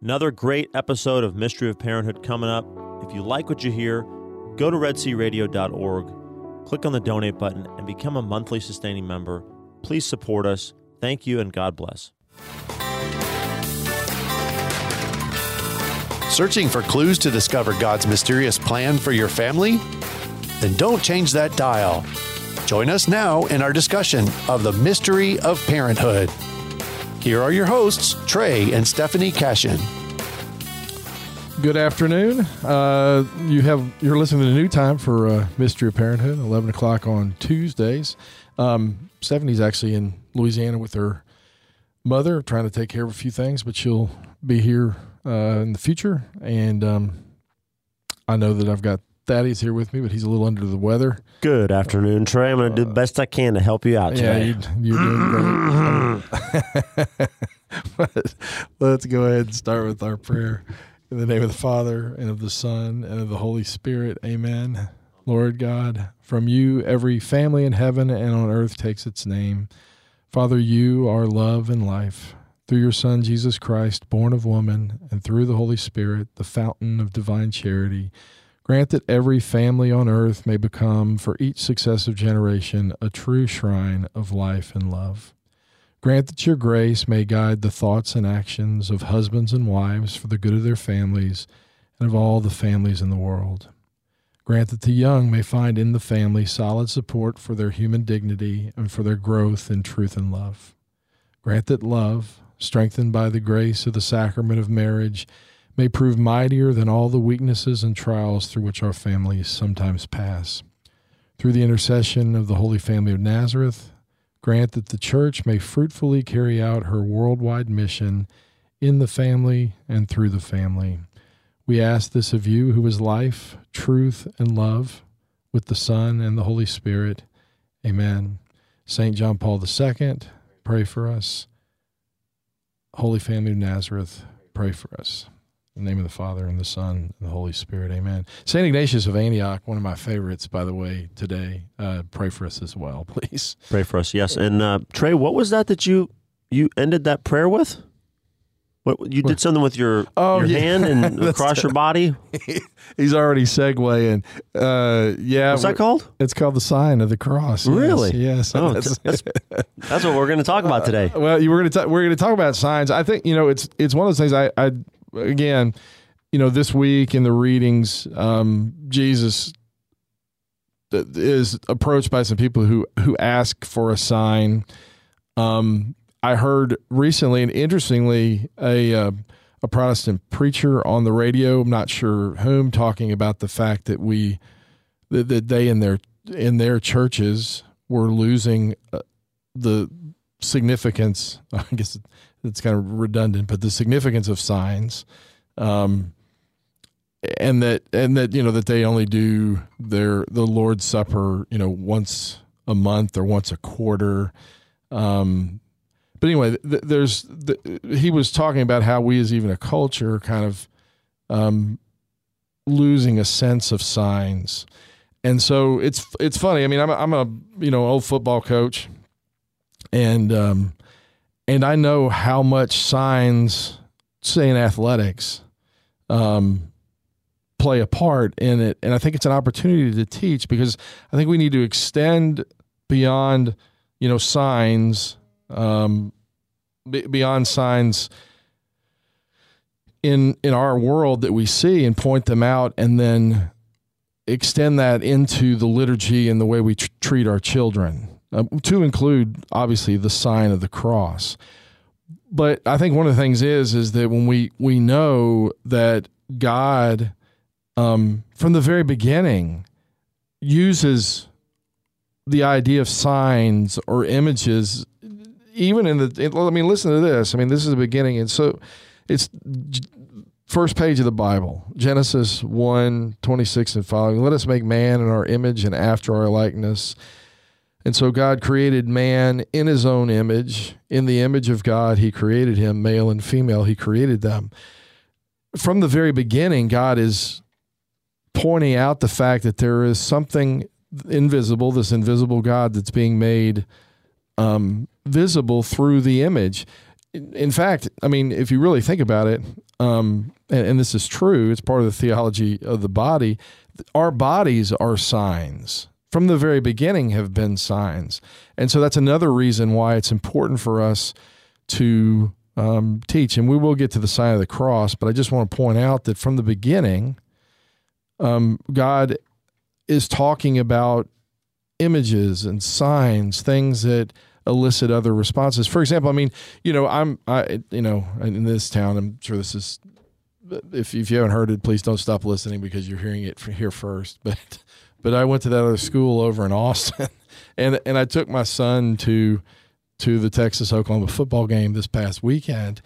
Another great episode of Mystery of Parenthood coming up. If you like what you hear, go to redsearadio.org, click on the donate button, and become a monthly sustaining member. Please support us. Thank you, and God bless. Searching for clues to discover God's mysterious plan for your family? Then don't change that dial. Join us now in our discussion of the mystery of parenthood. Here are your hosts, Trey and Stephanie Cashin. Good afternoon. Uh, you have you're listening to new time for uh, Mystery of Parenthood, eleven o'clock on Tuesdays. Um, Stephanie's actually in Louisiana with her mother, trying to take care of a few things, but she'll be here uh, in the future. And um, I know that I've got Thaddeus here with me, but he's a little under the weather. Good afternoon, Trey. I'm going to do the best I can to help you out Yeah, today. you, you're doing great. but let's go ahead and start with our prayer. In the name of the Father, and of the Son, and of the Holy Spirit. Amen. Lord God, from you every family in heaven and on earth takes its name. Father, you are love and life. Through your Son, Jesus Christ, born of woman, and through the Holy Spirit, the fountain of divine charity, grant that every family on earth may become, for each successive generation, a true shrine of life and love. Grant that your grace may guide the thoughts and actions of husbands and wives for the good of their families and of all the families in the world. Grant that the young may find in the family solid support for their human dignity and for their growth in truth and love. Grant that love, strengthened by the grace of the sacrament of marriage, may prove mightier than all the weaknesses and trials through which our families sometimes pass. Through the intercession of the Holy Family of Nazareth, grant that the Church may fruitfully carry out her worldwide mission in the family and through the family. We ask this of you, who is life, truth, and love, with the Son and the Holy Spirit. Amen. St. John Paul II, pray for us. Holy Family of Nazareth, pray for us. In the name of the Father, and the Son, and the Holy Spirit. Amen. St. Ignatius of Antioch, one of my favorites, by the way, today. Uh, pray for us as well, please. Pray for us, yes. And uh, Trey, what was that that you you ended that prayer with? What you did something with your Oh, your yeah. hand and across your body? He's already segueing. Uh, yeah. What's that called? It's called the sign of the cross. Really? Yes. Oh, That's- that's, that's what we're going to talk about today. well, you were going to we're going to talk about signs. I think you know it's it's one of those things. I, I again, you know, this week in the readings, um, Jesus is approached by some people who who ask for a sign. Um, I heard recently, and interestingly, a uh, a Protestant preacher on the radio. I'm not sure whom talking about the fact that we that, that they in their in their churches were losing uh, the significance. I guess it's kind of redundant, but the significance of signs, um, and that and that you know that they only do their the Lord's Supper, you know, once a month or once a quarter. Um, but anyway, th- there's the, he was talking about how we as even a culture kind of um, losing a sense of signs, and so it's it's funny. I mean, I'm a, I'm a you know old football coach, and um, and I know how much signs, say in athletics, um, play a part in it, and I think it's an opportunity to teach because I think we need to extend beyond you know signs um, be- beyond signs in in our world that we see and point them out and then extend that into the liturgy and the way we tr- treat our children uh, to include obviously the sign of the cross. But i think one of the things is is that when we we know that god um, from the very beginning uses the idea of signs or images even in the i mean listen to this. I mean this is the beginning. And so it's first page of the bible genesis 1 26 and following. Let us make man in our image and after our likeness and so god created man in his own image in the image of god he created him male and female he created them from the very beginning god is pointing out the fact that there is something invisible this invisible god that's being made um, visible through the image. In fact, I mean, if you really think about it, um, and, and this is true. It's part of the theology of the body. Our bodies are signs from the very beginning have been signs, and so that's another reason why it's important for us to um, teach. And we will get to the sign of the cross, but I just want to point out that from the beginning, um, God is talking about images and signs, things that elicit other responses. For example, I mean, you know, I'm, I, you know, in this town, I'm sure this is, if, if you haven't heard it, please don't stop listening because you're hearing it here first. But, but I went to that other school over in Austin, and and I took my son to, to the Texas Oklahoma football game this past weekend,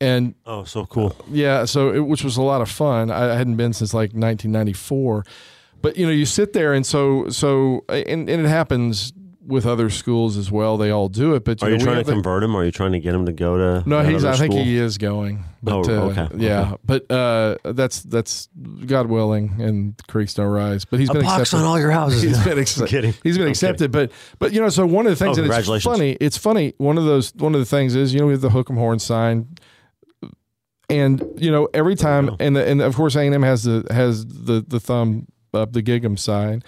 and Oh, so cool. Uh, yeah, so it, which was a lot of fun. I, I hadn't been since like 1994, but you know, you sit there and so so and, and it happens with other schools as well. They all do it. But Are know, you trying have to the- convert him? Or are you trying to get him to go to? No, he's. another I think school? he is going. But, Oh, uh, okay, Yeah, okay. but uh, that's that's God willing, and creeks don't rise. But he's been accepted. On all your houses. He's been, accepted. kidding. He's been I'm accepted, but but you know, so one of the things Oh, that it's funny. It's funny. One of those one of the things is you know we have the hook 'em horn sign, and you know every time, and the, and of course A and M has the has the the thumb up the gig 'em sign,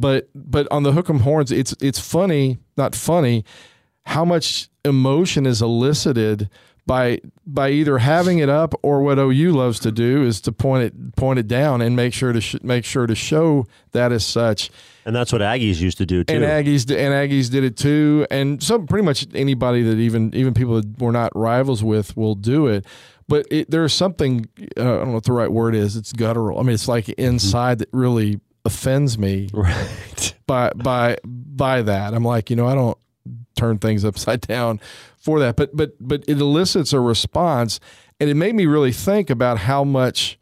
but but on the hook 'em horns, it's it's funny, not funny, how much emotion is elicited by by either having it up or what OU loves to do is to point it point it down and make sure to sh- make sure to show that as such. And that's what Aggies used to do too. And Aggies and Aggies did it too, and some pretty much anybody that even even people that we're not rivals with will do it. But it, there's something uh, I don't know what the right word is. It's guttural. I mean, it's like inside that really offends me right. by by by that. I'm like, you know, I don't turn things upside down for that, but but but it elicits a response, and it made me really think about how much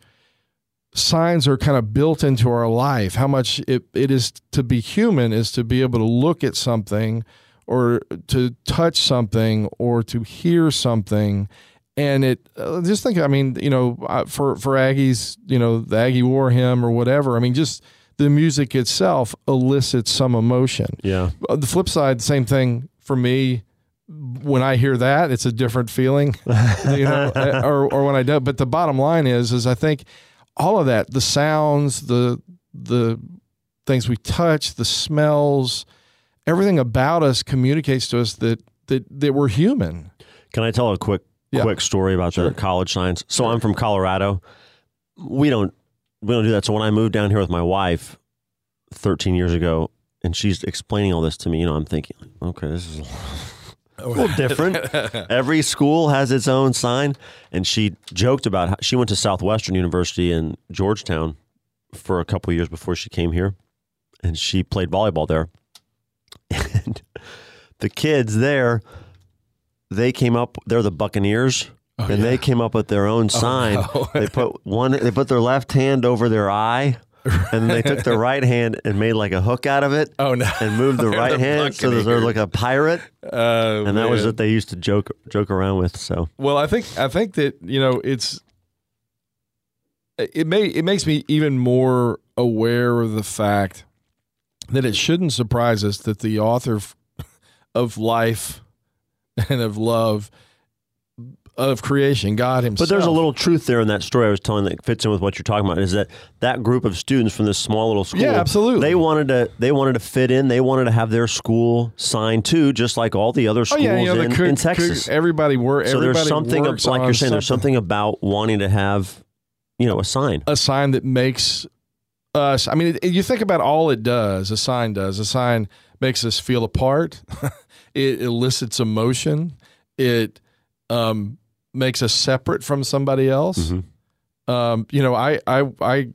signs are kind of built into our life. How much it, it is to be human is to be able to look at something or to touch something or to hear something. And it uh, just think, I mean, you know, for for Aggies, you know, the Aggie War hymn or whatever. I mean, just the music itself elicits some emotion. Yeah. Uh, The flip side, same thing for me. When I hear that, it's a different feeling, you know, uh, or or when I don't. But the bottom line is, is I think all of that, the sounds, the the things we touch, the smells, everything about us communicates to us that that that we're human. Can I tell a quick Yeah. quick story about the college signs? So I'm from Colorado. We don't we don't do that. So when I moved down here with my wife 13 years ago, and she's explaining all this to me, you know, I'm thinking, okay, this is a little different. Every school has its own sign, and she joked about how she went to Southwestern University in Georgetown for a couple years before she came here, and she played volleyball there. And the kids there, they came up. They're the Buccaneers, Oh, and they came up with their own oh, sign. no. they put one. They put their left hand over their eye, and they took their right hand and made like a hook out of it. Oh no! And moved the right the hand so that they're like a pirate, Oh, and that was what they used to joke joke around with. So Well, I think I think that you know it's it may it makes me even more aware of the fact that it shouldn't surprise us that the author of life and of love of creation, God Himself. But there's a little truth there in that story I was telling that fits in with what you're talking about. Is that that group of students from this small little school? Yeah, absolutely. They wanted to. They wanted to fit in. They wanted to have their school sign too, just like all the other schools oh yeah, you know, in, cook- in Texas. cook- everybody were. so there's something works like you're saying. There's something about wanting to have, you know, a sign. a sign that makes us i mean it, you think about all it does a sign does a sign makes us feel apart it elicits emotion it um, makes us separate from somebody else Mhm. um, you know I, I i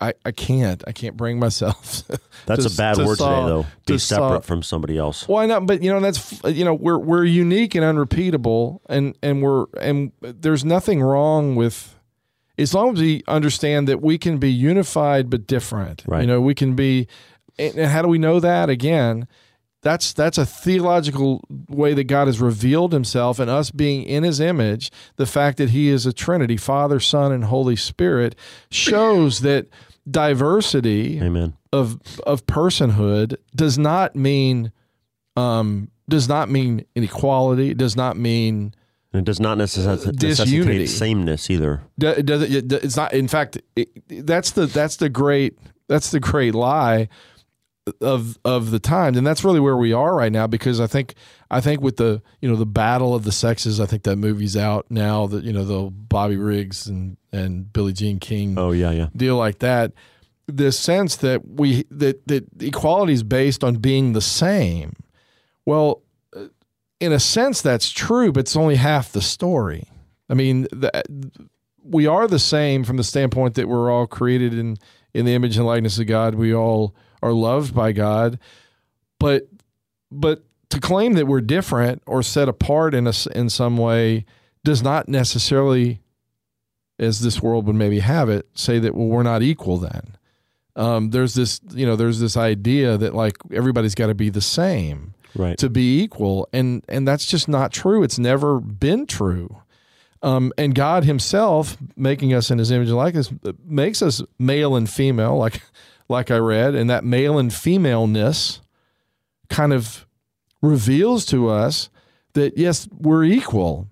i i can't i can't bring myself That's to- a bad to word saw- today, though. Be to saw- separate from somebody else. why not? But you know that's you know we're we're unique and unrepeatable, and and we're and there's nothing wrong with as long as we understand that we can be unified but different. Right. You know we can be. And how do we know that? Again, that's that's a theological way that God has revealed Himself, and us being in His image. The fact that He is a Trinity, Father, Son, and Holy Spirit, shows that diversity Amen. of of personhood does not mean um does not mean inequality does not mean And it does not necessitate, Disunity. necessitate sameness either. It doesn't. it- It's not. In fact, it, that's the that's the great that's the great lie of of the times, and that's really where we are right now. Because I think I think with the you know the battle of the sexes, I think that movie's out now. That you know the Bobby Riggs and and Billie Jean King Oh yeah, yeah. deal like that. This sense that we that that equality is based on being the same. Well, uh, in a sense, that's true, but it's only half the story. I mean, the, we are the same from the standpoint that we're all created in in the image and likeness of God. We all are loved by God, but but to claim that we're different or set apart in a in some way does not necessarily, as this world would maybe have it, say that well we're not equal. Then um, there's this you know there's this idea that like everybody's got to be the same Right. to be equal and and that's just not true it's never been true um, and god himself making us in his image and likeness makes us male and female like like i read and that male and femaleness kind of reveals to us that yes we're equal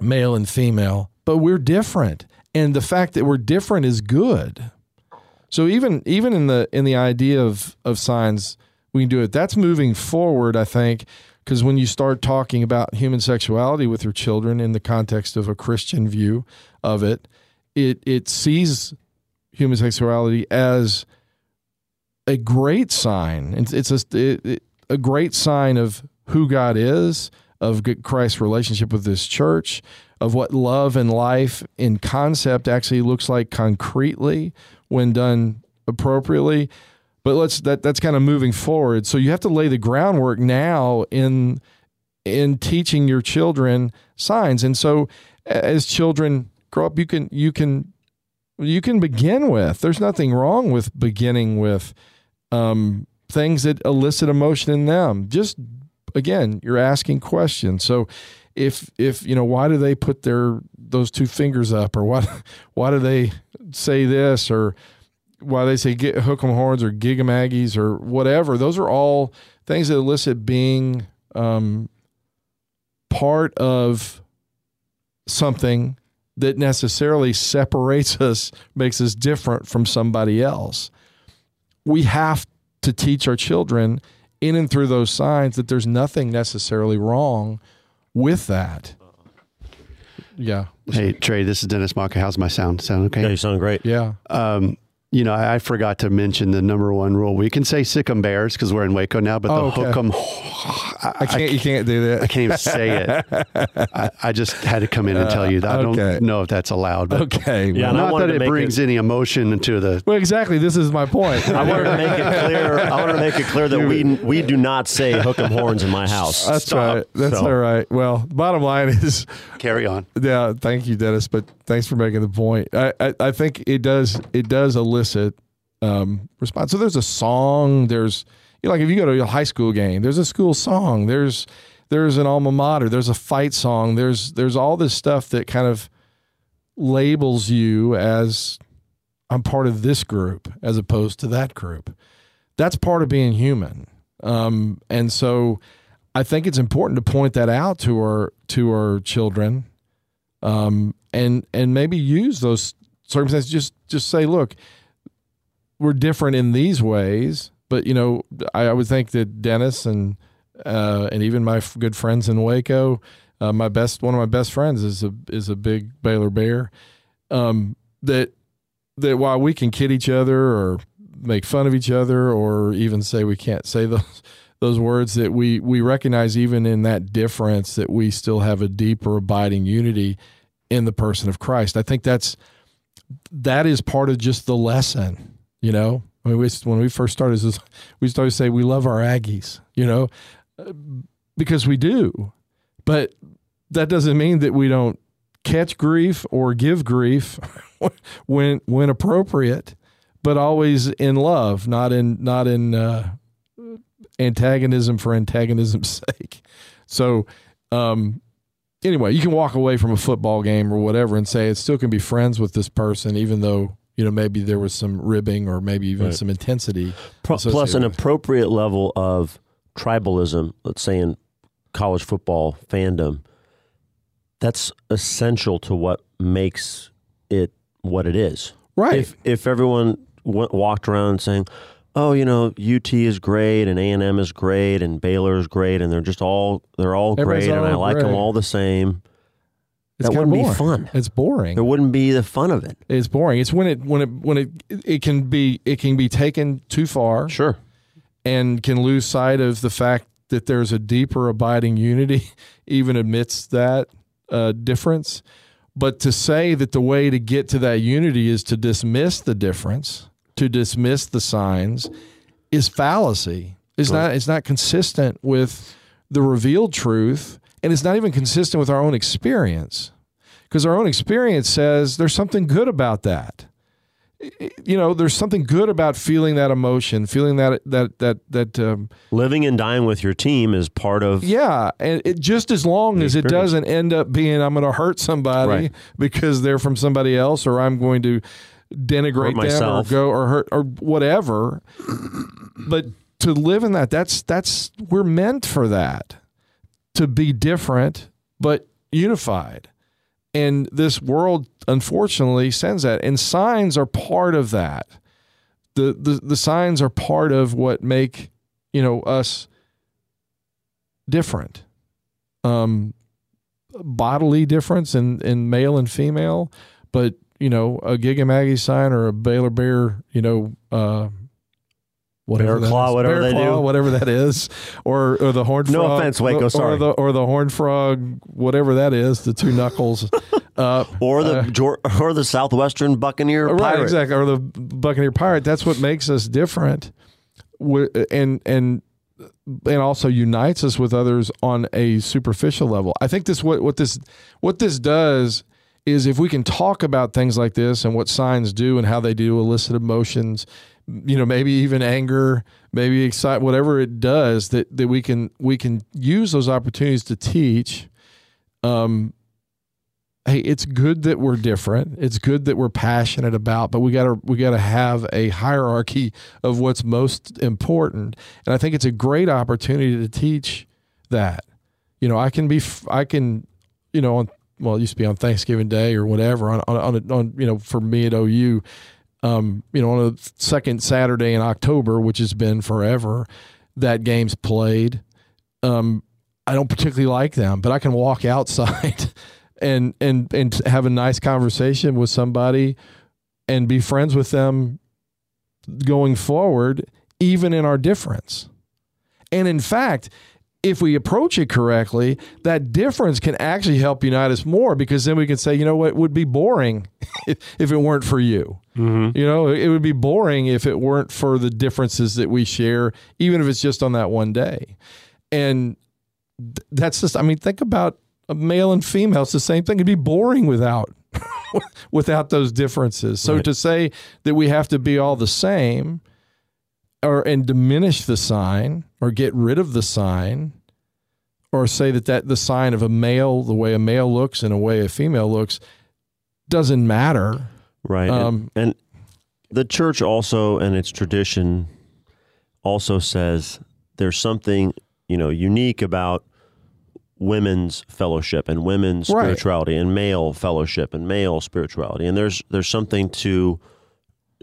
male and female but we're different and the fact that we're different is good so even even in the in the idea of of signs, we can do it. That's moving forward, I think, because when you start talking about human sexuality with your children in the context of a Christian view of it, it it sees human sexuality as a great sign. It's it's a it, a great sign of who God is, of Christ's relationship with this church, of what love and life in concept actually looks like concretely when done appropriately. But let's that that's kind of moving forward. So you have to lay the groundwork now in in teaching your children signs. And so as children grow up, you can you can you can begin with. There's nothing wrong with beginning with um, things that elicit emotion in them. Just again, you're asking questions. So if if you know why do they put their those two fingers up, or why why do they say this, or why they say get hook 'em horns or gig 'em aggies or whatever. Those are all things that elicit being um, part of something that necessarily separates us, makes us different from somebody else. We have to teach our children in and through those signs that there's nothing necessarily wrong with that. Yeah. Hey, Trey, this is Dennis Maka. How's my sound? Sound okay? Yeah, you sound great. Yeah. Um, you know, I, I forgot to mention the number one rule. We can say sick 'em bears because we're in Waco now, but the Oh, okay. hook 'em, I can't. you can't do that. I can't even say it. I, I just had to come in and tell you that. I okay. don't know if that's allowed, but Okay. Yeah, and not that it make brings any emotion into the. Well, exactly. This is my point. I wanted to make it clear. I wanted to make it clear that we we do not say hook 'em horns in my house. That's Stop. right. That's So, all right. Well, bottom line is, Carry on. yeah. Thank you, Dennis. But thanks for making the point. I, I, I think it does. It does elicit um, response. So there's a song. There's you know, like if you go to a high school game, there's a school song. There's there's an alma mater. There's a fight song. There's there's all this stuff that kind of labels you as I'm part of this group as opposed to that group. That's part of being human. Um, and so I think it's important to point that out to our to our children, um, and and maybe use those circumstances. Just just say, look, we're different in these ways, but you know, I, I would think that Dennis and uh, and even my f- good friends in Waco, uh, my best one of my best friends is a is a big Baylor Bear. Um, that that while we can kid each other or make fun of each other or even say we can't say those those words that we we recognize even in that difference that we still have a deeper abiding unity in the person of Christ. I think that's that is part of just the lesson, you know. I mean, we, when we first started, we started to say we love our Aggies, you know, because we do, but that doesn't mean that we don't catch grief or give grief when when appropriate, but always in love, not in not in uh, antagonism for antagonism's sake. So, um, anyway, you can walk away from a football game or whatever and say it still can be friends with this person, even though you know maybe there was some ribbing or maybe even Right. some intensity. Pro- plus an appropriate level of tribalism, let's say in college football fandom, that's essential to what makes it what it is. Right. If if everyone w- walked around saying, "Oh, you know, UT is great and A and M is great and Baylor is great and they're just all they're all Everybody's great and I all like them all the same," It's that wouldn't be fun. It's boring. There wouldn't be the fun of it. It's boring. It's when it when it when it it can be it can be taken too far Sure. and can lose sight of the fact that there's a deeper abiding unity even amidst that uh, difference. But to say that the way to get to that unity is to dismiss the difference, to dismiss the signs, is fallacy. It's not. It's not consistent with the revealed truth, and it's not even consistent with our own experience. Because our own experience says there's something good about that you know, there's something good about feeling that emotion, feeling that that that that um, Living and dying with your team is part of yeah, and it just as long as it doesn't end up being I'm going to hurt somebody Right. because they're from somebody else, or I'm going to denigrate Hurt them or go or hurt or whatever. but to live in that, that's that's we're meant for that to be different but unified. And this world, unfortunately, sends that. And signs are part of that. The, the the signs are part of what make you know us different. Um, bodily difference in, in male and female, but you know a gig 'em Aggie sign or a Baylor Bear, you know, uh, whatever Bear claw, whatever Bear they claw, do. whatever that is, or or the horned No frog, offense, Waco, or sorry. the or the horned frog, whatever that is, the two knuckles. Uh, or the Jor- or the Southwestern Buccaneer right, Pirate. exactly, or the Buccaneer Pirate. That's what makes us different, and and and also unites us with others on a superficial level. I think this what what this what this does is if we can talk about things like this and what signs do and how they do elicit emotions, you know, maybe even anger, maybe excite, whatever it does, that that we can we can use those opportunities to teach. Um, hey, it's good that we're different. It's good that we're passionate about, but we got to we got to have a hierarchy of what's most important. And I think it's a great opportunity to teach that. You know, I can be i can, you know, on well, it used to be on Thanksgiving Day or whatever on on on, on you know for me at OU. Um, you know, on a second Saturday in October, which has been forever, that game's played. Um, I don't particularly like them, but I can walk outside and and and have a nice conversation with somebody and be friends with them going forward even in our difference. And in fact, if we approach it correctly, that difference can actually help unite us more because then we can say, you know what, it would be boring if, if it weren't for you. Mm-hmm. You know, it would be boring if it weren't for the differences that we share, even if it's just on that one day. And th- that's just, I mean, think about a male and female. It's the same thing. It'd be boring without without those differences. So Right. to say that we have to be all the same or and diminish the sign or get rid of the sign or say that, that the sign of a male, the way a male looks and a way a female looks, doesn't matter. Right. Um, and, and the church also and its tradition also says there's something, you know, unique about women's fellowship and women's Right. spirituality and male fellowship and male spirituality. And there's there's something to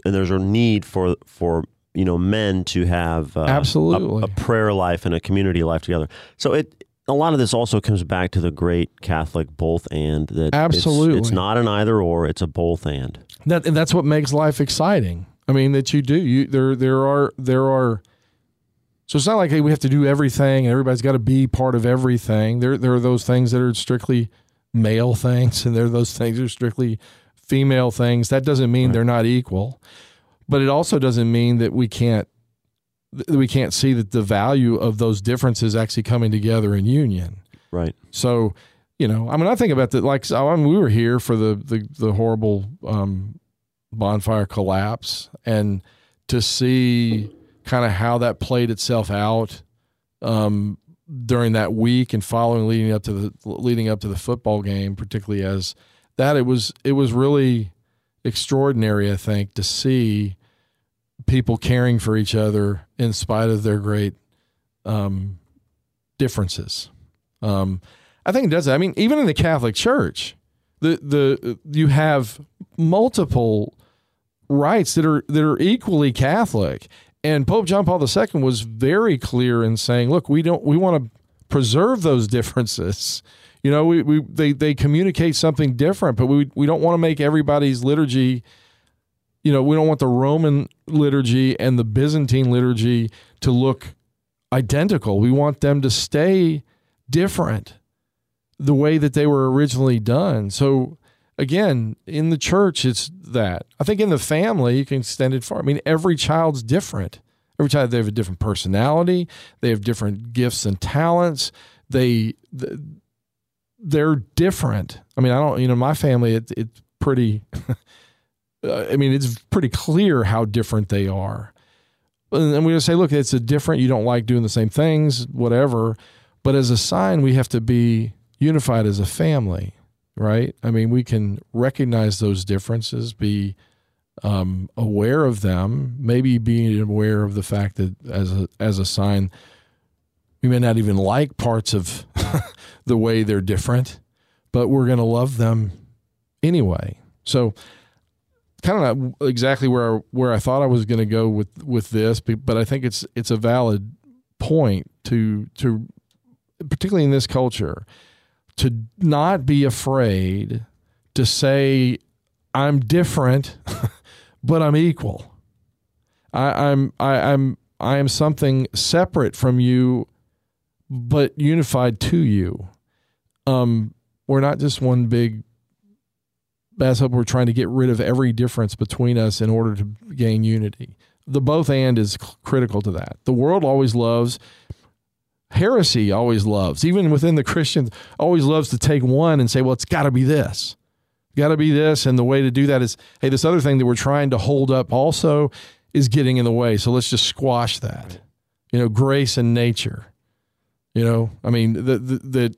and there's a need for for you know men to have uh, a- Absolutely. a, prayer life and a community life together. So it a lot of this also comes back to the great Catholic both and that Absolutely. it's, not an either or it's a both and. That and that's what makes life exciting. I mean that you do. You there there are there are so it's not like hey, we have to do everything and everybody's got to be part of everything. There there are those things that are strictly male things and there are those things that are strictly female things. That doesn't mean they're not equal. But it also doesn't mean that we can't that we can't see that the value of those differences actually coming together in union. Right. So, you know, I mean, I think about that. Like, I mean, we were here for the the, the horrible um, bonfire collapse, and to see kind of how that played itself out um, during that week and following leading up to the leading up to the football game, particularly as that it was it was really extraordinary. I think to see people caring for each other in spite of their great um, differences. Um, I think it does. That. I mean, even in the Catholic Church, the the you have multiple rites that are that are equally Catholic. And Pope John Paul II was very clear in saying, "Look, we don't we want to preserve those differences. You know, we, we they they communicate something different, but we we don't want to make everybody's liturgy. You know, we don't want the Roman liturgy and the Byzantine liturgy to look identical. We want them to stay different, the way that they were originally done. So." Again, in the church, it's that. I think in the family, you can extend it far. I mean, every child's different. Every child, they have a different personality. They have different gifts and talents. They, they're different. I mean, I don't, you know, my family, it, it's pretty, I mean, it's pretty clear how different they are. And we just say, look, it's a different, you don't like doing the same things, whatever. But as a sign, we have to be unified as a family, right? I mean, we can recognize those differences, be um, aware of them, maybe being aware of the fact that as a, as a sign, we may not even like parts of the way they're different, but we're going to love them anyway. So, kind of not exactly where where I thought I was going to go with with this, but I think it's it's a valid point to to particularly in this culture to not be afraid to say I'm different, but I'm equal. I, I'm I, I'm I am something separate from you, but unified to you um, we're not just one big that's what we're trying to get rid of every difference between us in order to gain unity. The both and is critical to that. The world always loves heresy always loves, even within the Christians, always loves to take one and say, well, it's got to be this. Got to be this. And the way to do that is, hey, this other thing that we're trying to hold up also is getting in the way. So let's just squash that. You know, grace and nature. You know, I mean, the, the, the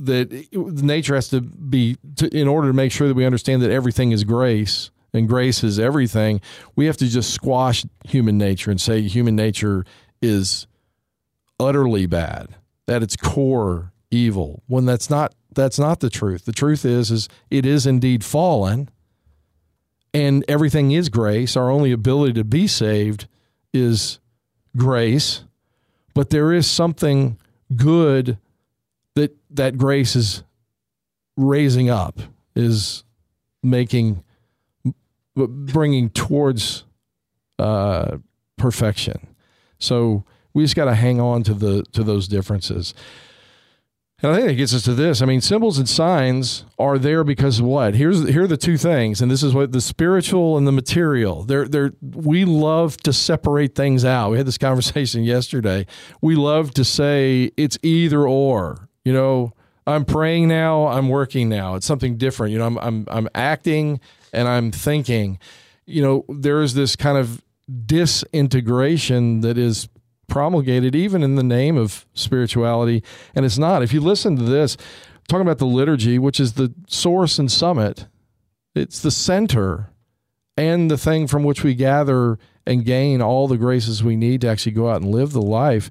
that nature has to be to, in order to make sure that we understand that everything is grace and grace is everything we have to just squash human nature and say human nature is utterly bad at its core evil when that's not that's not the truth. The truth is is it is indeed fallen and everything is grace. Our only ability to be saved is grace but there is something good that that grace is raising up, is making, bringing towards uh, perfection. So we just got to hang on to the to those differences. And I think it gets us to this. I mean, symbols and signs are there because of what? Here's here are the two things, and this is what the spiritual and the material. They're they're we love to separate things out. We had this conversation yesterday. We love to say it's either or. You know, I'm praying now, I'm working now. It's something different. You know, I'm I'm I'm acting and I'm thinking. You know, there is this kind of disintegration that is promulgated even in the name of spirituality and it's not. If you listen to this talking about the liturgy, which is the source and summit, it's the center and the thing from which we gather and gain all the graces we need to actually go out and live the life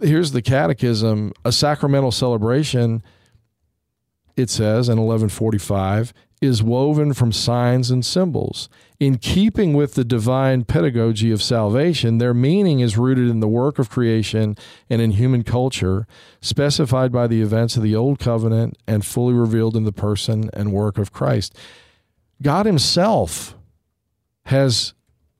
here's the catechism a sacramental celebration it says in 1145 is woven from signs and symbols. In keeping with the divine pedagogy of salvation their meaning is rooted in the work of creation and in human culture specified by the events of the old covenant and fully revealed in the person and work of christ. God himself has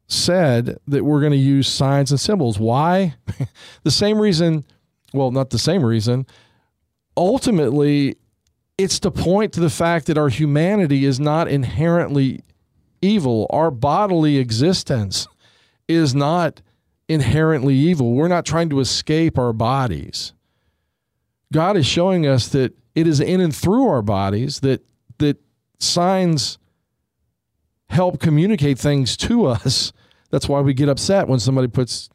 said that we're going to use signs and symbols. Why? the same reason, well, not the same reason. Ultimately, it's to point to the fact that our humanity is not inherently evil. Our bodily existence is not inherently evil. We're not trying to escape our bodies. God is showing us that it is in and through our bodies that that signs help communicate things to us. That's why we get upset when somebody puts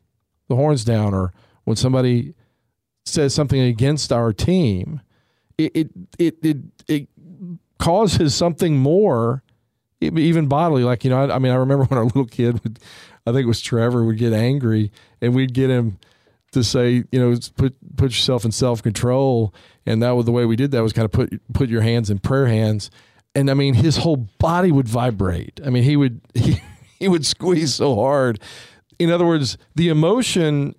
the horns down or when somebody says something against our team. It it it it, it causes something more, even bodily. Like you know, I, I mean, I remember when our little kid would, I think it was Trevor, would get angry and we'd get him to say, you know, put put yourself in self control, and that was the way we did that was kind of put put your hands in prayer hands, and I mean his whole body would vibrate. I mean he would he he would squeeze so hard. In other words, the emotion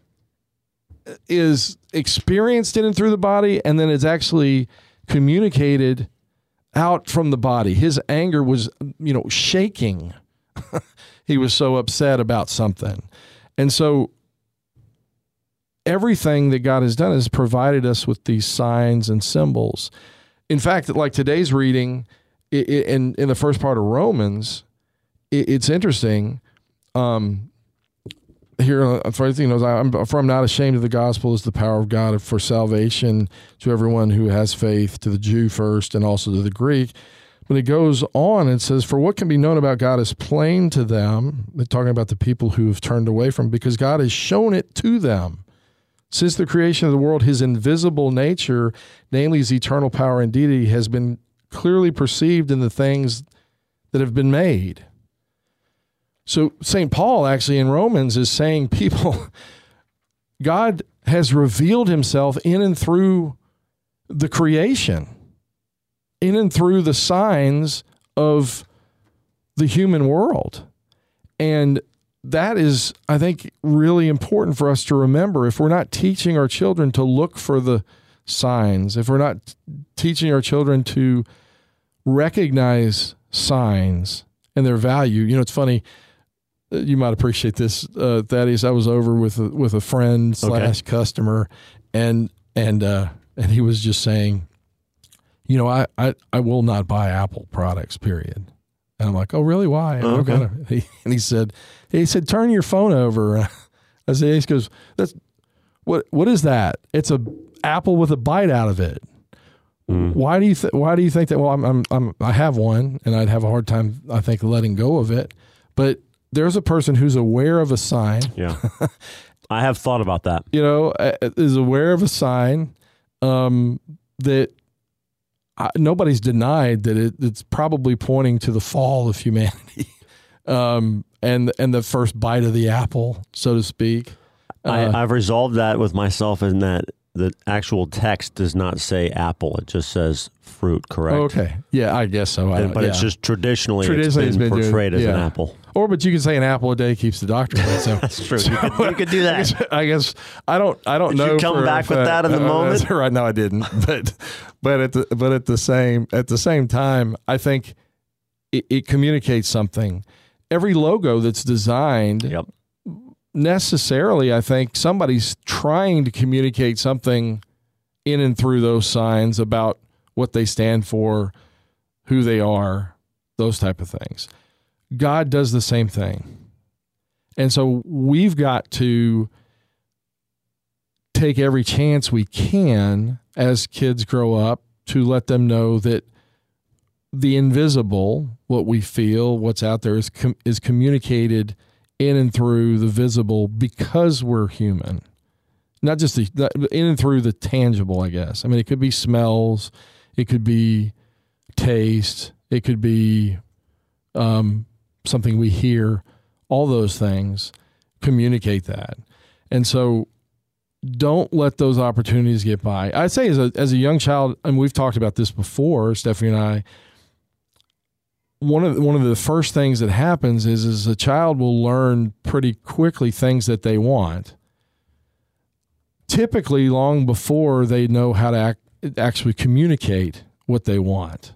is experienced in and through the body, and then it's actually communicated out from the body. His anger was, you know, shaking. he was so upset about something. And so everything that God has done has provided us with these signs and symbols. In fact, like today's reading in in the first part of Romans, it's interesting. Um, here, uh, for you know, I'm, for I'm not ashamed of the gospel is the power of God for salvation to everyone who has faith, to the Jew first, and also to the Greek. But it goes on and says, For what can be known about God is plain to them. They're talking about the people who have turned away from, because God has shown it to them. Since the creation of the world, his invisible nature, namely his eternal power and deity, has been clearly perceived in the things that have been made. So, St. Paul actually in Romans is saying, people, God has revealed himself in and through the creation in and through the signs of the human world. And that is, I think, really important for us to remember. If we're not teaching our children to look for the signs, if we're not teaching our children to recognize signs and their value, you know, it's funny. Uh, you might appreciate this, uh, Thaddeus. I was over with a, with a friend slash customer, and and uh, and he was just saying, you know, I, I, I will not buy Apple products, period. And I'm like, oh, really? Why? Oh, okay. And he, and he said, he said, turn your phone over. I said, he goes, that's what, what is that? It's a apple with a bite out of it. Mm. Why do you th- why do you think that? Well, I'm, I'm, I'm, I have one and I'd have a hard time, I think, letting go of it. But there's a person who's aware of a sign. Yeah. I have thought about that. You know, is aware of a sign um, that nobody's denied that it, it's probably pointing to the fall of humanity, um, and and the first bite of the apple, so to speak. Uh, I, have resolved that with myself in that the actual text does not say apple; it just says fruit. Correct? Okay. Yeah, I guess so. I, but yeah. it's just traditionally, traditionally it's been, it's been portrayed doing, as an apple. Or, but you can say an apple a day keeps the doctor away. So that's true. So, you, could, you, could, do that. I guess, I, guess, I don't. I don't Did know. You come back with that in the uh, moment. Right now, I didn't. But but at the but at the same at the same time, I think it, it communicates something. Every logo that's designed. Yep. Necessarily, I think somebody's trying to communicate something in and through those signs about what they stand for, who they are, those type of things. God does the same thing. And so we've got to take every chance we can as kids grow up to let them know that the invisible, what we feel, what's out there is com- is communicated in and through the visible because we're human. Not just the, the in and through the tangible, I guess. I mean, it could be smells, it could be taste, it could be um, something we hear, all those things communicate that. And so don't let those opportunities get by. I'd say as a as a young child, and we've talked about this before, Stephanie and I. One of one of the first things that happens is is a child will learn pretty quickly things that they want. Typically, long before they know how to act, actually communicate what they want,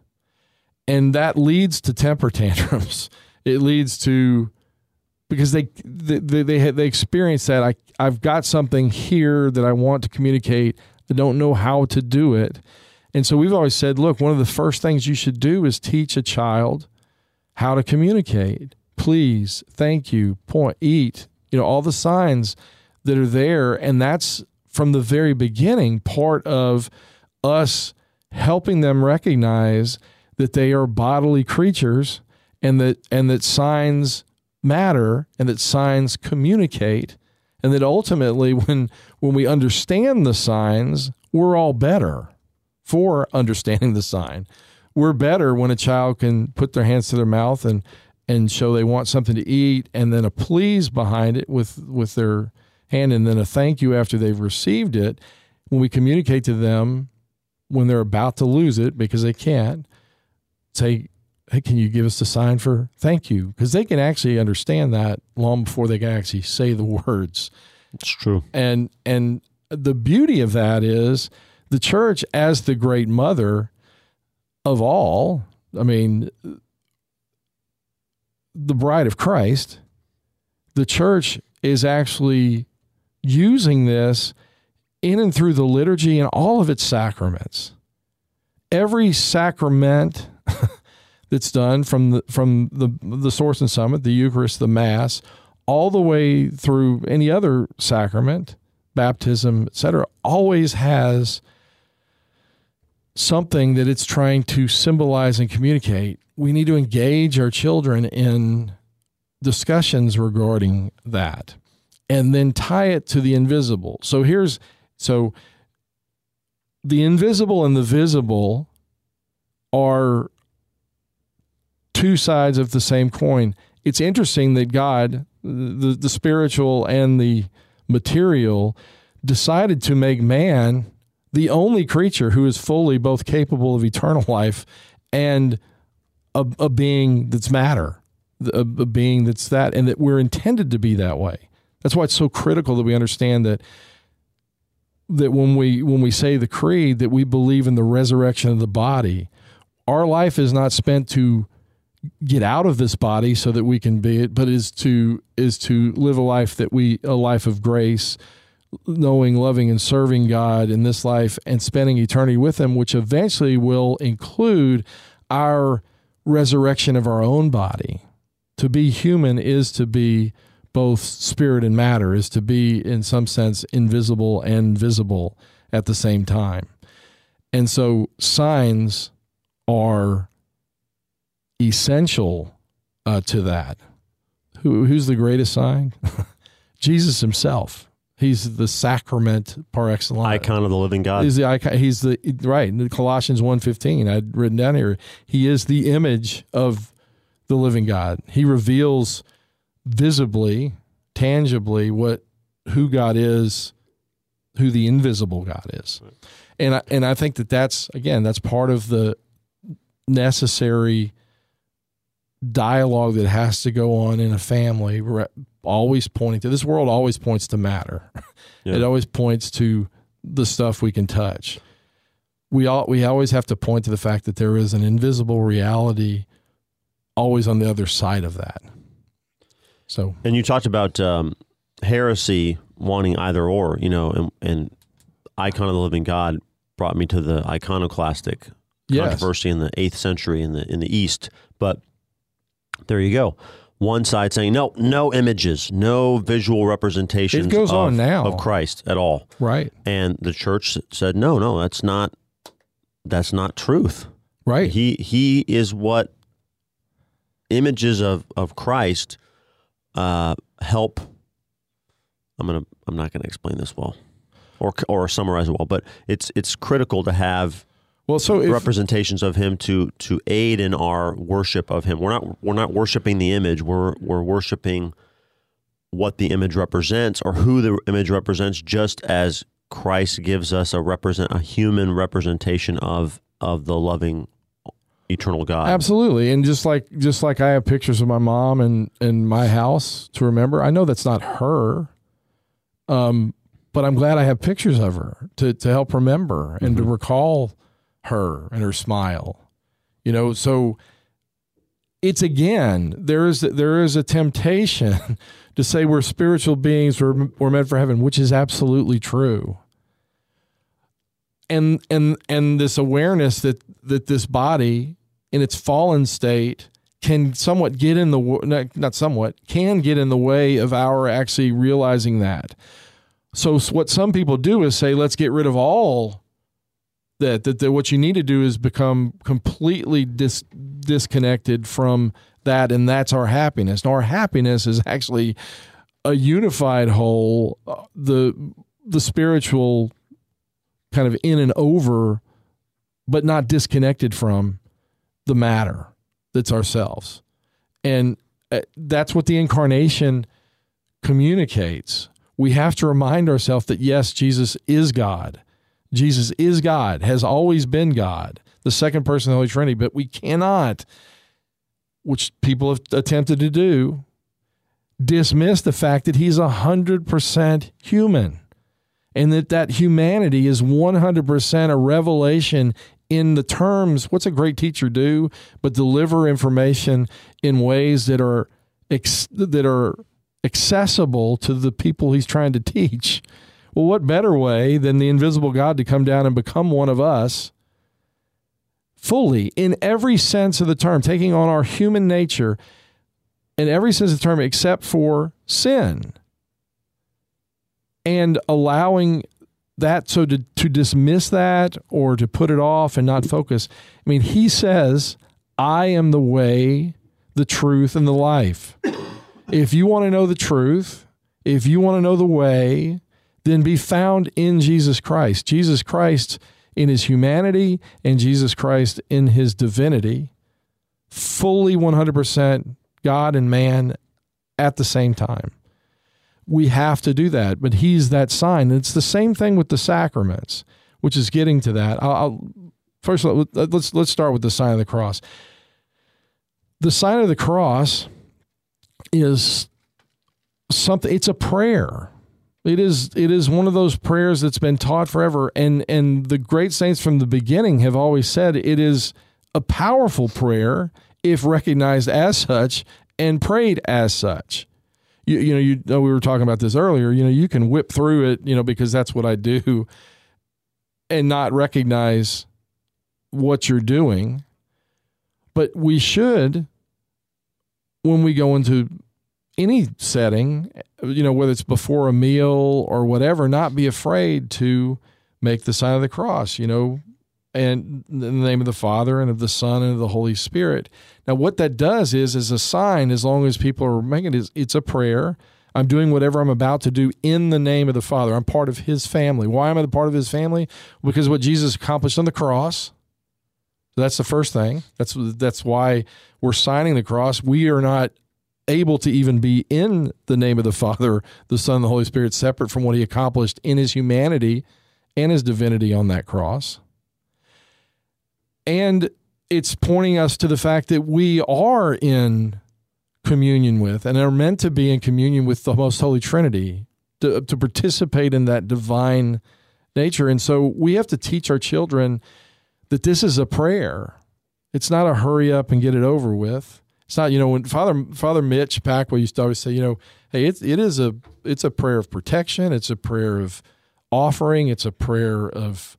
and that leads to temper tantrums it leads to because they they they they, they experience that I I've got something here that I want to communicate. I don't know how to do it. And so we've always said, look, one of the first things you should do is teach a child how to communicate. Please, thank you, point, eat, you know, all the signs that are there. And that's from the very beginning part of us helping them recognize that they are bodily creatures and that and that signs matter and that signs communicate and that ultimately when when we understand the signs we're all better for understanding the sign we're better when a child can put their hands to their mouth and and show they want something to eat and then a please behind it with with their hand and then a thank you after they've received it. When we communicate to them when they're about to lose it because they can't, say, hey, can you give us the sign for thank you? Because they can actually understand that long before they can actually say the words. It's true. And and the beauty of that is the church as the great mother of all, I mean the bride of Christ, the church is actually using this in and through the liturgy and all of its sacraments. Every sacrament that's done from the from the the source and summit, the Eucharist, the Mass, all the way through any other sacrament, baptism, etc., always has something that it's trying to symbolize and communicate. We need to engage our children in discussions regarding that and then tie it to the invisible. So here's so the invisible and the visible are two sides of the same coin. It's interesting that God, the, the spiritual and the material, decided to make man the only creature who is fully both capable of eternal life and a, a being that's matter, a, a being that's that, and that we're intended to be that way. That's why it's so critical that we understand that that when we when we say the creed that we believe in the resurrection of the body, our life is not spent to get out of this body so that we can be it, but is to is to live a life that we a life of grace, knowing, loving, and serving God in this life and spending eternity with Him, which eventually will include our resurrection of our own body. To be human is to be both spirit and matter, is to be, in some sense, invisible and visible at the same time. And so signs are essential uh, to that. Who, who's the greatest sign? Jesus himself. He's the sacrament par excellence. Icon of the living God. He's the icon. He's the right. Colossians 1.15, I'd written down here. He is the image of the living God. He reveals visibly, tangibly what who God is, who the invisible God is. And I, and I think that that's again that's part of the necessary dialogue that has to go on in a family always pointing to this world always points to matter yeah. it always points to the stuff we can touch we all we always have to point to the fact that there is an invisible reality always on the other side of that so and you talked about um, heresy wanting either or you know and, and icon of the living god brought me to the iconoclastic yes. controversy in the eighth century in the in the east but there you go. One side saying no, no images, no visual representations. It goes of, on now of Christ at all. Right. And the church said, no, no, that's not that's not truth. Right. He he is what images of of Christ uh, help. I'm gonna. I'm not gonna explain this well, or or summarize it well, but it's it's critical to have well, so if, representations of him to to aid in our worship of him. We're not we're not worshiping the image. We're we're worshiping what the image represents or who the image represents, just as Christ gives us a represent a human representation of of the loving eternal God. Absolutely. And just like just like I have pictures of my mom and in my house to remember, I know that's not her. Um, but I'm glad I have pictures of her to to help remember and mm-hmm. to recall her and her smile. You know, so it's again there is there is a temptation to say we're spiritual beings we're, we're meant for heaven which is absolutely true and and and this awareness that that this body in its fallen state can somewhat get in the not, not somewhat can get in the way of our actually realizing that so what some people do is say let's get rid of all that, that, that what you need to do is become completely dis, disconnected from that and that's our happiness. Our happiness is actually a unified whole uh, the the spiritual kind of in and over but not disconnected from the matter that's ourselves. And uh, that's what the incarnation communicates. We have to remind ourselves that yes, Jesus is God. Jesus is God, has always been God, the second person of the Holy Trinity, but we cannot, which people have attempted to do, dismiss the fact that he's 100% human and that that humanity is 100% a revelation in the terms what's a great teacher do but deliver information in ways that are that are accessible to the people he's trying to teach well what better way than the invisible god to come down and become one of us fully in every sense of the term taking on our human nature in every sense of the term except for sin and allowing that so to, to dismiss that or to put it off and not focus. I mean he says i am the way the truth and the life. If you want to know the truth if you want to know the way then be found in jesus christ jesus christ in his humanity and jesus christ in his divinity fully 100% god and man at the same time we have to do that. But he's that sign. And it's the same thing with the sacraments, which is getting to that. I'll, I'll first let's let's start with the sign of the cross. The sign of the cross is something. It's a prayer. It is it is one of those prayers that's been taught forever, and and the great saints from the beginning have always said it is a powerful prayer if recognized as such and prayed as such you, you know, you know, we were talking about this earlier. You know, you can whip through it, you know, because that's what I do, and not recognize what you're doing. But we should, when we go into any setting, you know, whether it's before a meal or whatever, not be afraid to make the sign of the cross. You know, and in the name of the Father and of the Son and of the Holy Spirit. Now, what that does is, is a sign, as long as people are making it, it's a prayer. I'm doing whatever I'm about to do in the name of the Father. I'm part of His family. Why am I part of His family? Because what Jesus accomplished on the cross. That's the first thing. That's that's why we're signing the cross. We are not able to even be in the name of the Father, the Son, the Holy Spirit, separate from what He accomplished in His humanity and His divinity on that cross. And it's pointing us to the fact that we are in communion with and are meant to be in communion with the most holy trinity to, to participate in that divine nature. And so we have to teach our children that this is a prayer. It's not a hurry up and get it over with it's not you know when father father mitch packwell used to always say you know hey it, it is a it's a prayer of protection. It's a prayer of offering. It's a prayer of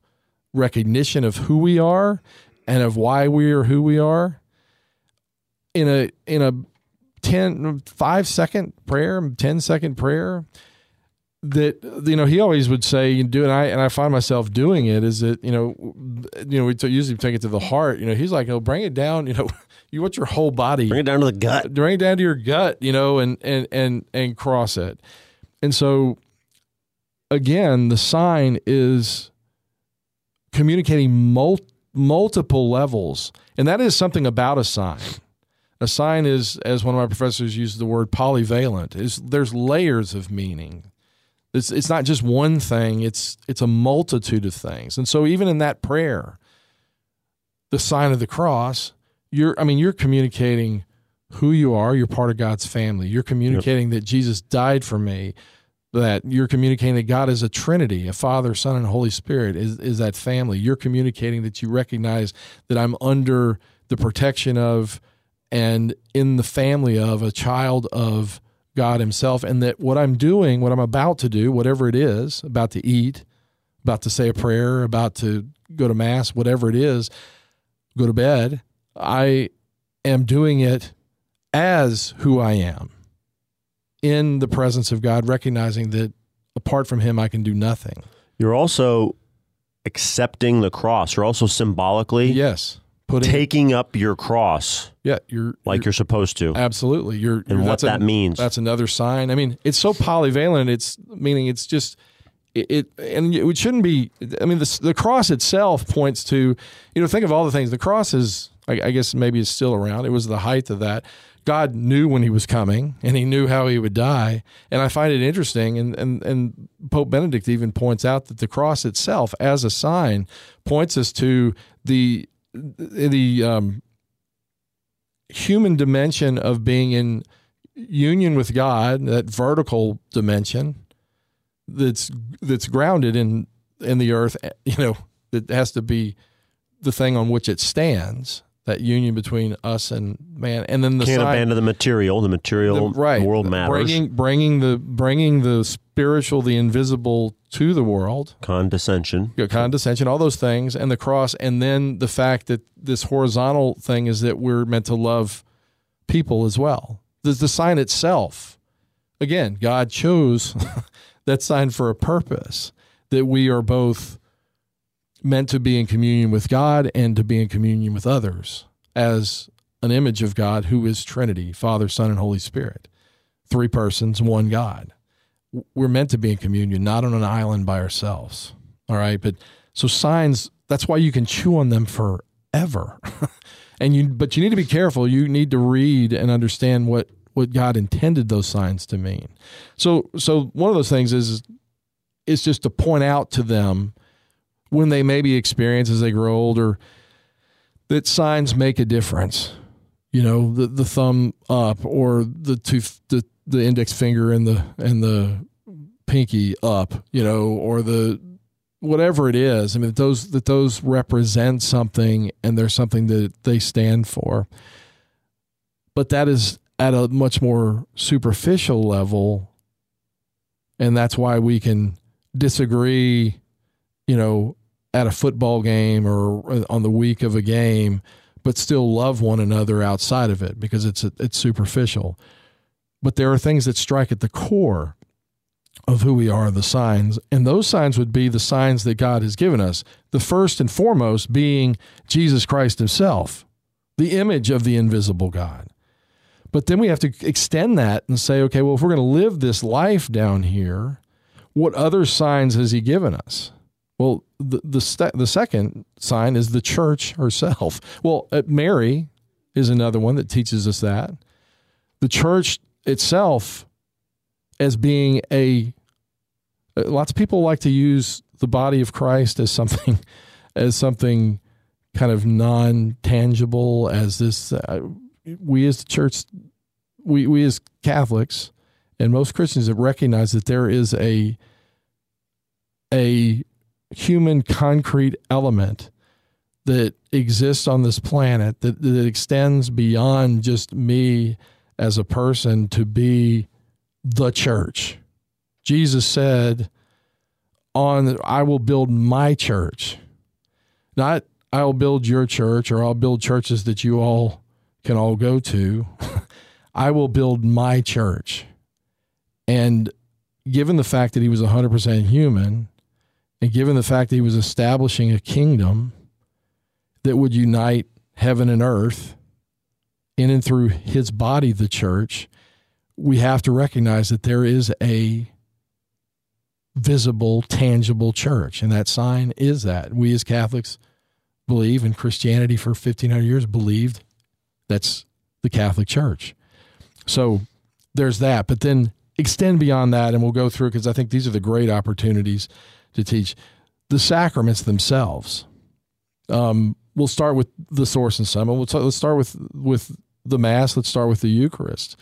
recognition of who we are and of why we are who we are. In a in a 10 5 second prayer 10 second prayer that you know he always would say you do and I and I find myself doing it is that you know you know we usually take it to the heart you know he's like oh bring it down you know you want your whole body bring it down to the gut uh, bring it down to your gut you know and and and and cross it and so again the sign is communicating multi multiple levels. And that is something about a sign. A sign is, as one of my professors used the word polyvalent, is there's layers of meaning. It's, it's not just one thing, it's it's a multitude of things. And so even in that prayer, the sign of the cross, you're I mean, you're communicating who you are, you're part of God's family. You're communicating yep. that Jesus died for me that you're communicating that God is a Trinity, a Father, Son, and Holy Spirit is, is that family. You're communicating that you recognize that I'm under the protection of and in the family of a child of God Himself, and that what I'm doing, what I'm about to do, whatever it is, about to eat, about to say a prayer, about to go to Mass, whatever it is, go to bed, I am doing it as who I am in the presence of God, recognizing that apart from Him, I can do nothing. You're also accepting the cross. You're also symbolically yes putting taking up your cross. Yeah, you're like you're, you're supposed to. Absolutely, you're and what that a, means. That's another sign. I mean, it's so polyvalent. It's meaning it's just it, it, and it shouldn't be. I mean, the the cross itself points to you know think of all the things. The cross is I, I guess maybe it's still around. It was the height of that. God knew when he was coming and he knew how he would die. And I find it interesting. And, and, and Pope Benedict even points out that the cross itself, as a sign, points us to the, the um, human dimension of being in union with God, that vertical dimension that's, that's grounded in, in the earth, you know, that has to be the thing on which it stands that union between us and man, and then the can't sign, abandon the material. The material, the, right? World matters. Bringing, bringing the bringing the spiritual, the invisible to the world. Condescension, yeah, condescension, all those things, and the cross, and then the fact that this horizontal thing is that we're meant to love people as well. The, the sign itself, again, God chose that sign for a purpose that we are both meant to be in communion with God and to be in communion with others as an image of God who is Trinity, Father, Son, and Holy Spirit. Three persons, one God. We're meant to be in communion, not on an island by ourselves. All right. But so signs, that's why you can chew on them forever. and you but you need to be careful. You need to read and understand what what God intended those signs to mean. So so one of those things is is just to point out to them when they maybe experience as they grow older that signs make a difference. You know, the the thumb up or the tooth the, the index finger and the and the pinky up, you know, or the whatever it is. I mean, those that those represent something and there's something that they stand for. But that is at a much more superficial level, and that's why we can disagree, you know, at a football game or uh, on the week of a game, but still love one another outside of it because it's it's superficial. But there are things that strike at the core of who we are, the signs, and those signs would be the signs that God has given us. The first and foremost being Jesus Christ Himself, the image of the invisible God. But then we have to extend that and say, okay, well, if we're going to live this life down here, what other signs has He given us? Well, the the, st- the second sign is the church herself. Well, uh, Mary is another one that teaches us that the church itself as being a uh, lots of people like to use the body of Christ as something as something kind of non-tangible as this uh, we as the church we we as Catholics and most Christians have recognized that there is a a human concrete element that exists on this planet that, that extends beyond just me as a person to be the church. Jesus said, on I will build my church. Not I'll build your church or I'll build churches that you all can all go to. I will build my church. And given the fact that he was 100% human, and given the fact that he was establishing a kingdom that would unite heaven and earth in and through his body, the church, we have to recognize that there is a visible, tangible church. And that sign is that. We as Catholics believe, and Christianity for 1,500 years believed that's the Catholic Church. So there's that. But then extend beyond that, and we'll go through because I think these are the great opportunities to teach the sacraments themselves. Um, we'll start with the source and summit. We'll t- let's start with with the mass. Let's start with the Eucharist.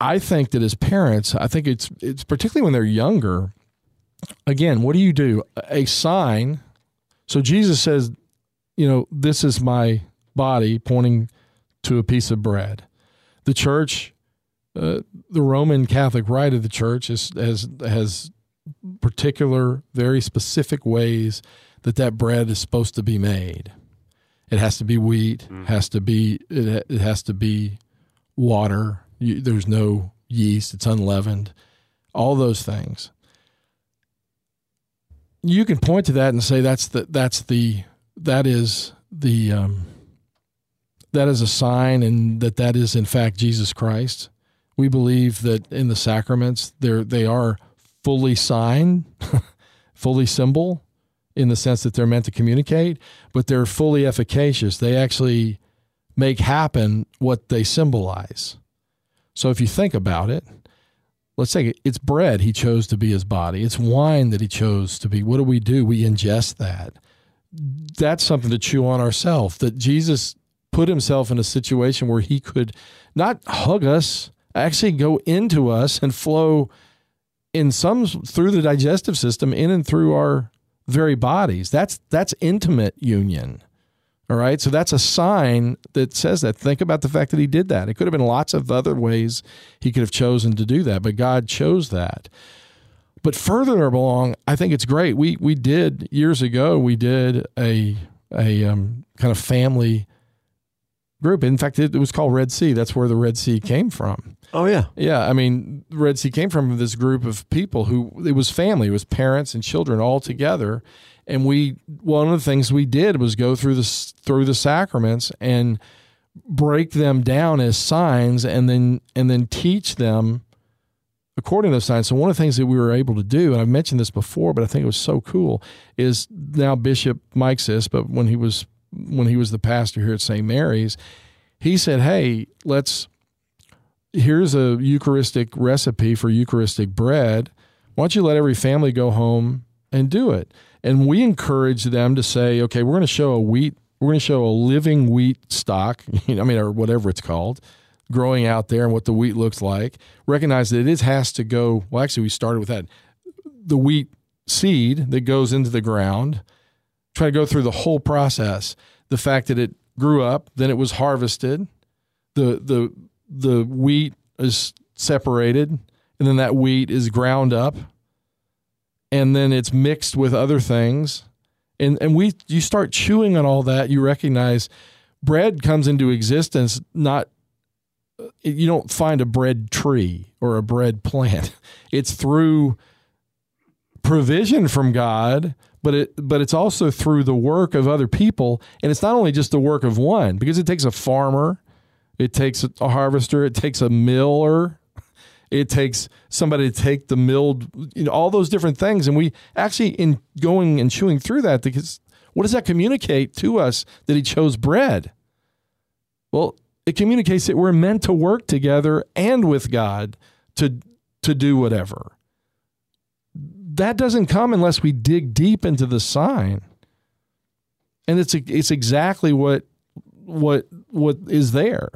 I think that as parents, I think it's it's particularly when they're younger. Again, what do you do? A sign. So Jesus says, you know, this is my body, pointing to a piece of bread. The church, uh, the Roman Catholic rite of the church, is, has has particular, very specific ways that that bread is supposed to be made. It has to be wheat, mm. has to be it, it has to be water. You, there's no yeast; it's unleavened. All those things. You can point to that and say that's the that's the that is the um, that is a sign, and that that is in fact Jesus Christ. We believe that in the sacraments, they they are fully sign, fully symbol, in the sense that they're meant to communicate, but they're fully efficacious. They actually make happen what they symbolize. So if you think about it, let's say it's bread he chose to be his body, it's wine that he chose to be. What do we do? We ingest that. That's something to chew on ourselves. That Jesus put himself in a situation where he could not hug us, actually go into us and flow in some through the digestive system in and through our very bodies. That's that's intimate union. All right. So that's a sign that says that. Think about the fact that he did that. It could have been lots of other ways he could have chosen to do that, but God chose that. But further along, I think it's great. We we did years ago. We did a a um, kind of family group. In fact, it, it was called Red Sea. That's where the Red Sea came from. Oh yeah, yeah. I mean, Red Sea came from this group of people who it was family, it was parents and children all together, and we one of the things we did was go through the through the sacraments and break them down as signs, and then and then teach them according to those signs. So one of the things that we were able to do, and I've mentioned this before, but I think it was so cool, is now Bishop Mike says, but when he was when he was the pastor here at St. Mary's, he said, "Hey, let's." Here's a Eucharistic recipe for Eucharistic bread. Why don't you let every family go home and do it? And we encourage them to say, okay, we're going to show a wheat, we're going to show a living wheat stalk, I mean, or whatever it's called, growing out there and what the wheat looks like. Recognize that it has to go, well, actually, we started with that. The wheat seed that goes into the ground, try to go through the whole process. The fact that it grew up, then it was harvested, the, the the wheat is separated and then that wheat is ground up and then it's mixed with other things. And and we you start chewing on all that you recognize bread comes into existence not you don't find a bread tree or a bread plant. It's through provision from God but it but it's also through the work of other people. And it's not only just the work of one because it takes a farmer it takes a harvester, it takes a miller, it takes somebody to take the milled, you know, all those different things. And we actually, in going and chewing through that, because what does that communicate to us that he chose bread? Well, it communicates that we're meant to work together and with God to to do whatever. That doesn't come unless we dig deep into the sign. And it's it's exactly what what what is there.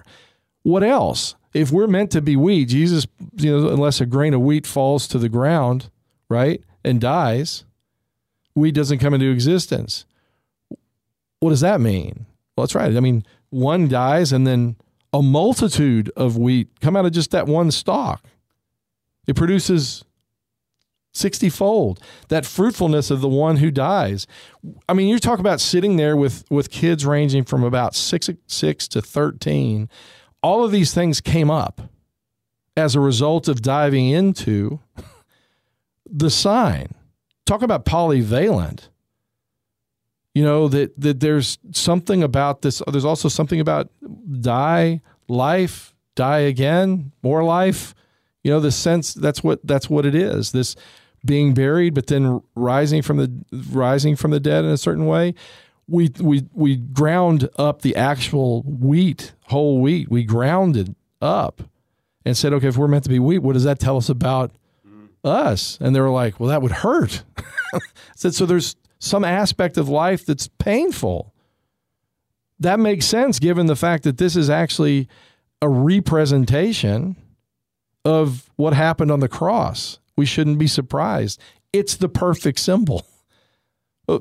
What else? If we're meant to be wheat, Jesus, you know, unless a grain of wheat falls to the ground, right, and dies, wheat doesn't come into existence. What does that mean? Well, that's right. I mean, one dies and then a multitude of wheat come out of just that one stalk. It produces 60 fold that fruitfulness of the one who dies. I mean you talk about sitting there with with kids ranging from about 6 6 to 13 all of these things came up as a result of diving into the sign. Talk about polyvalent. You know that that there's something about this there's also something about die life die again more life. You know the sense that's what that's what it is. This being buried, but then rising from the rising from the dead in a certain way. We we we ground up the actual wheat, whole wheat. We grounded up and said, okay, if we're meant to be wheat, what does that tell us about us? And they were like, well, that would hurt. Said, so there's some aspect of life that's painful. That makes sense given the fact that this is actually a representation of what happened on the cross we shouldn't be surprised. It's the perfect symbol. Uh,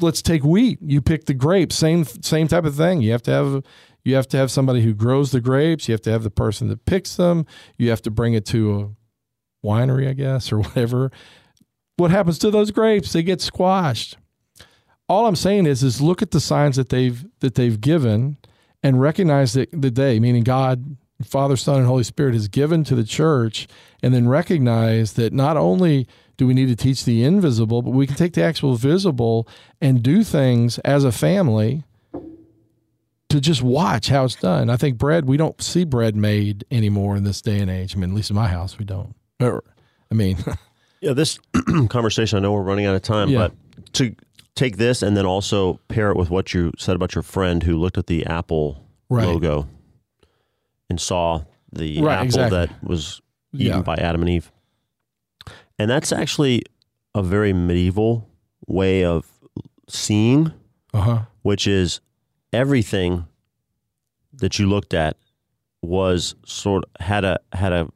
let's take wheat. You pick the grapes. Same same type of thing. You have to have you have to have somebody who grows the grapes. You have to have the person that picks them. You have to bring it to a winery, I guess, or whatever. What happens to those grapes? They get squashed. All I'm saying is, is look at the signs that they've that they've given, and recognize that the day, meaning God, Father, Son, and Holy Spirit, has given to the church, and then recognize that not only do we need to teach the invisible, but we can take the actual visible and do things as a family to just watch how it's done. I think bread, we don't see bread made anymore in this day and age. I mean, at least in my house, we don't. Or, I mean, yeah, this conversation, I know we're running out of time, yeah. but to take this and then also pair it with what you said about your friend who looked at the Apple right. logo and saw the right, apple exactly. that was eaten yeah. by Adam and Eve. And that's actually a very medieval way of seeing, uh-huh. which is everything that you looked at was sort of had a had a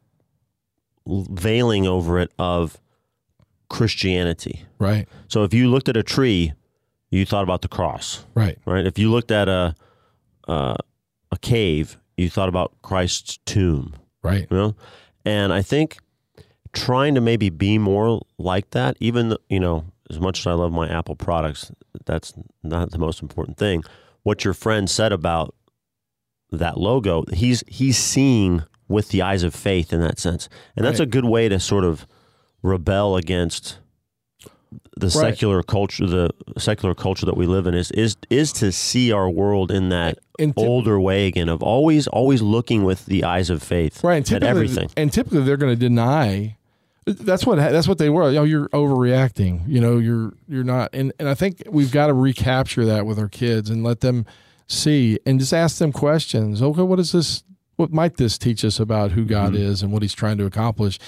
veiling over it of Christianity. Right. So if you looked at a tree, you thought about the cross. Right. Right. If you looked at a uh, a cave, you thought about Christ's tomb. Right. You know, and I think trying to maybe be more like that, even you know, as much as I love my Apple products, that's not the most important thing. What your friend said about that logo, he's he's seeing with the eyes of faith in that sense. And that's right. a good way to sort of rebel against the right. secular culture the secular culture that we live in is is is to see our world in that older way again of always always looking with the eyes of faith right and at everything and typically they're going to deny that's what that's what they were you know, you're overreacting you know you're you're not and, and i think we've got to recapture that with our kids and let them see and just ask them questions okay what is this what might this teach us about who God mm-hmm. is and what he's trying to accomplish?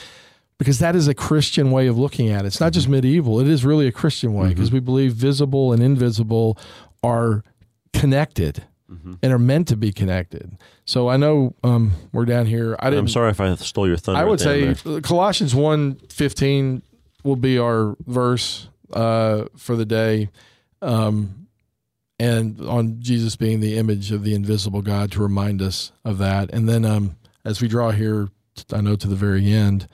Because that is a Christian way of looking at it. It's not just mm-hmm. medieval, it is really a Christian way because mm-hmm. we believe visible and invisible are connected. Mm-hmm. and are meant to be connected. So I know um, we're down here. I am sorry if I stole your thunder. I would say there. Colossians 1.15 will be our verse uh, for the day. Um, and on Jesus being the image of the invisible God to remind us of that. And then um, as we draw here, I know to the very end,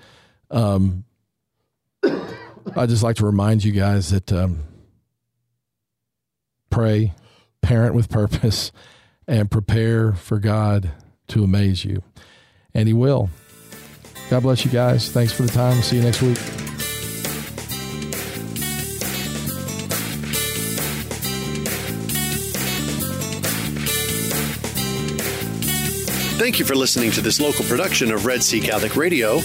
um, I just like to remind you guys that um, pray, parent with purpose, and prepare for God to amaze you. And He will. God bless you guys. Thanks for the time. See you next week. Thank you for listening to this local production of Red Sea Catholic Radio.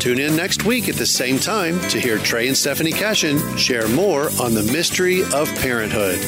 Tune in next week at the same time to hear Trey and Stephanie Cashin share more on the mystery of parenthood.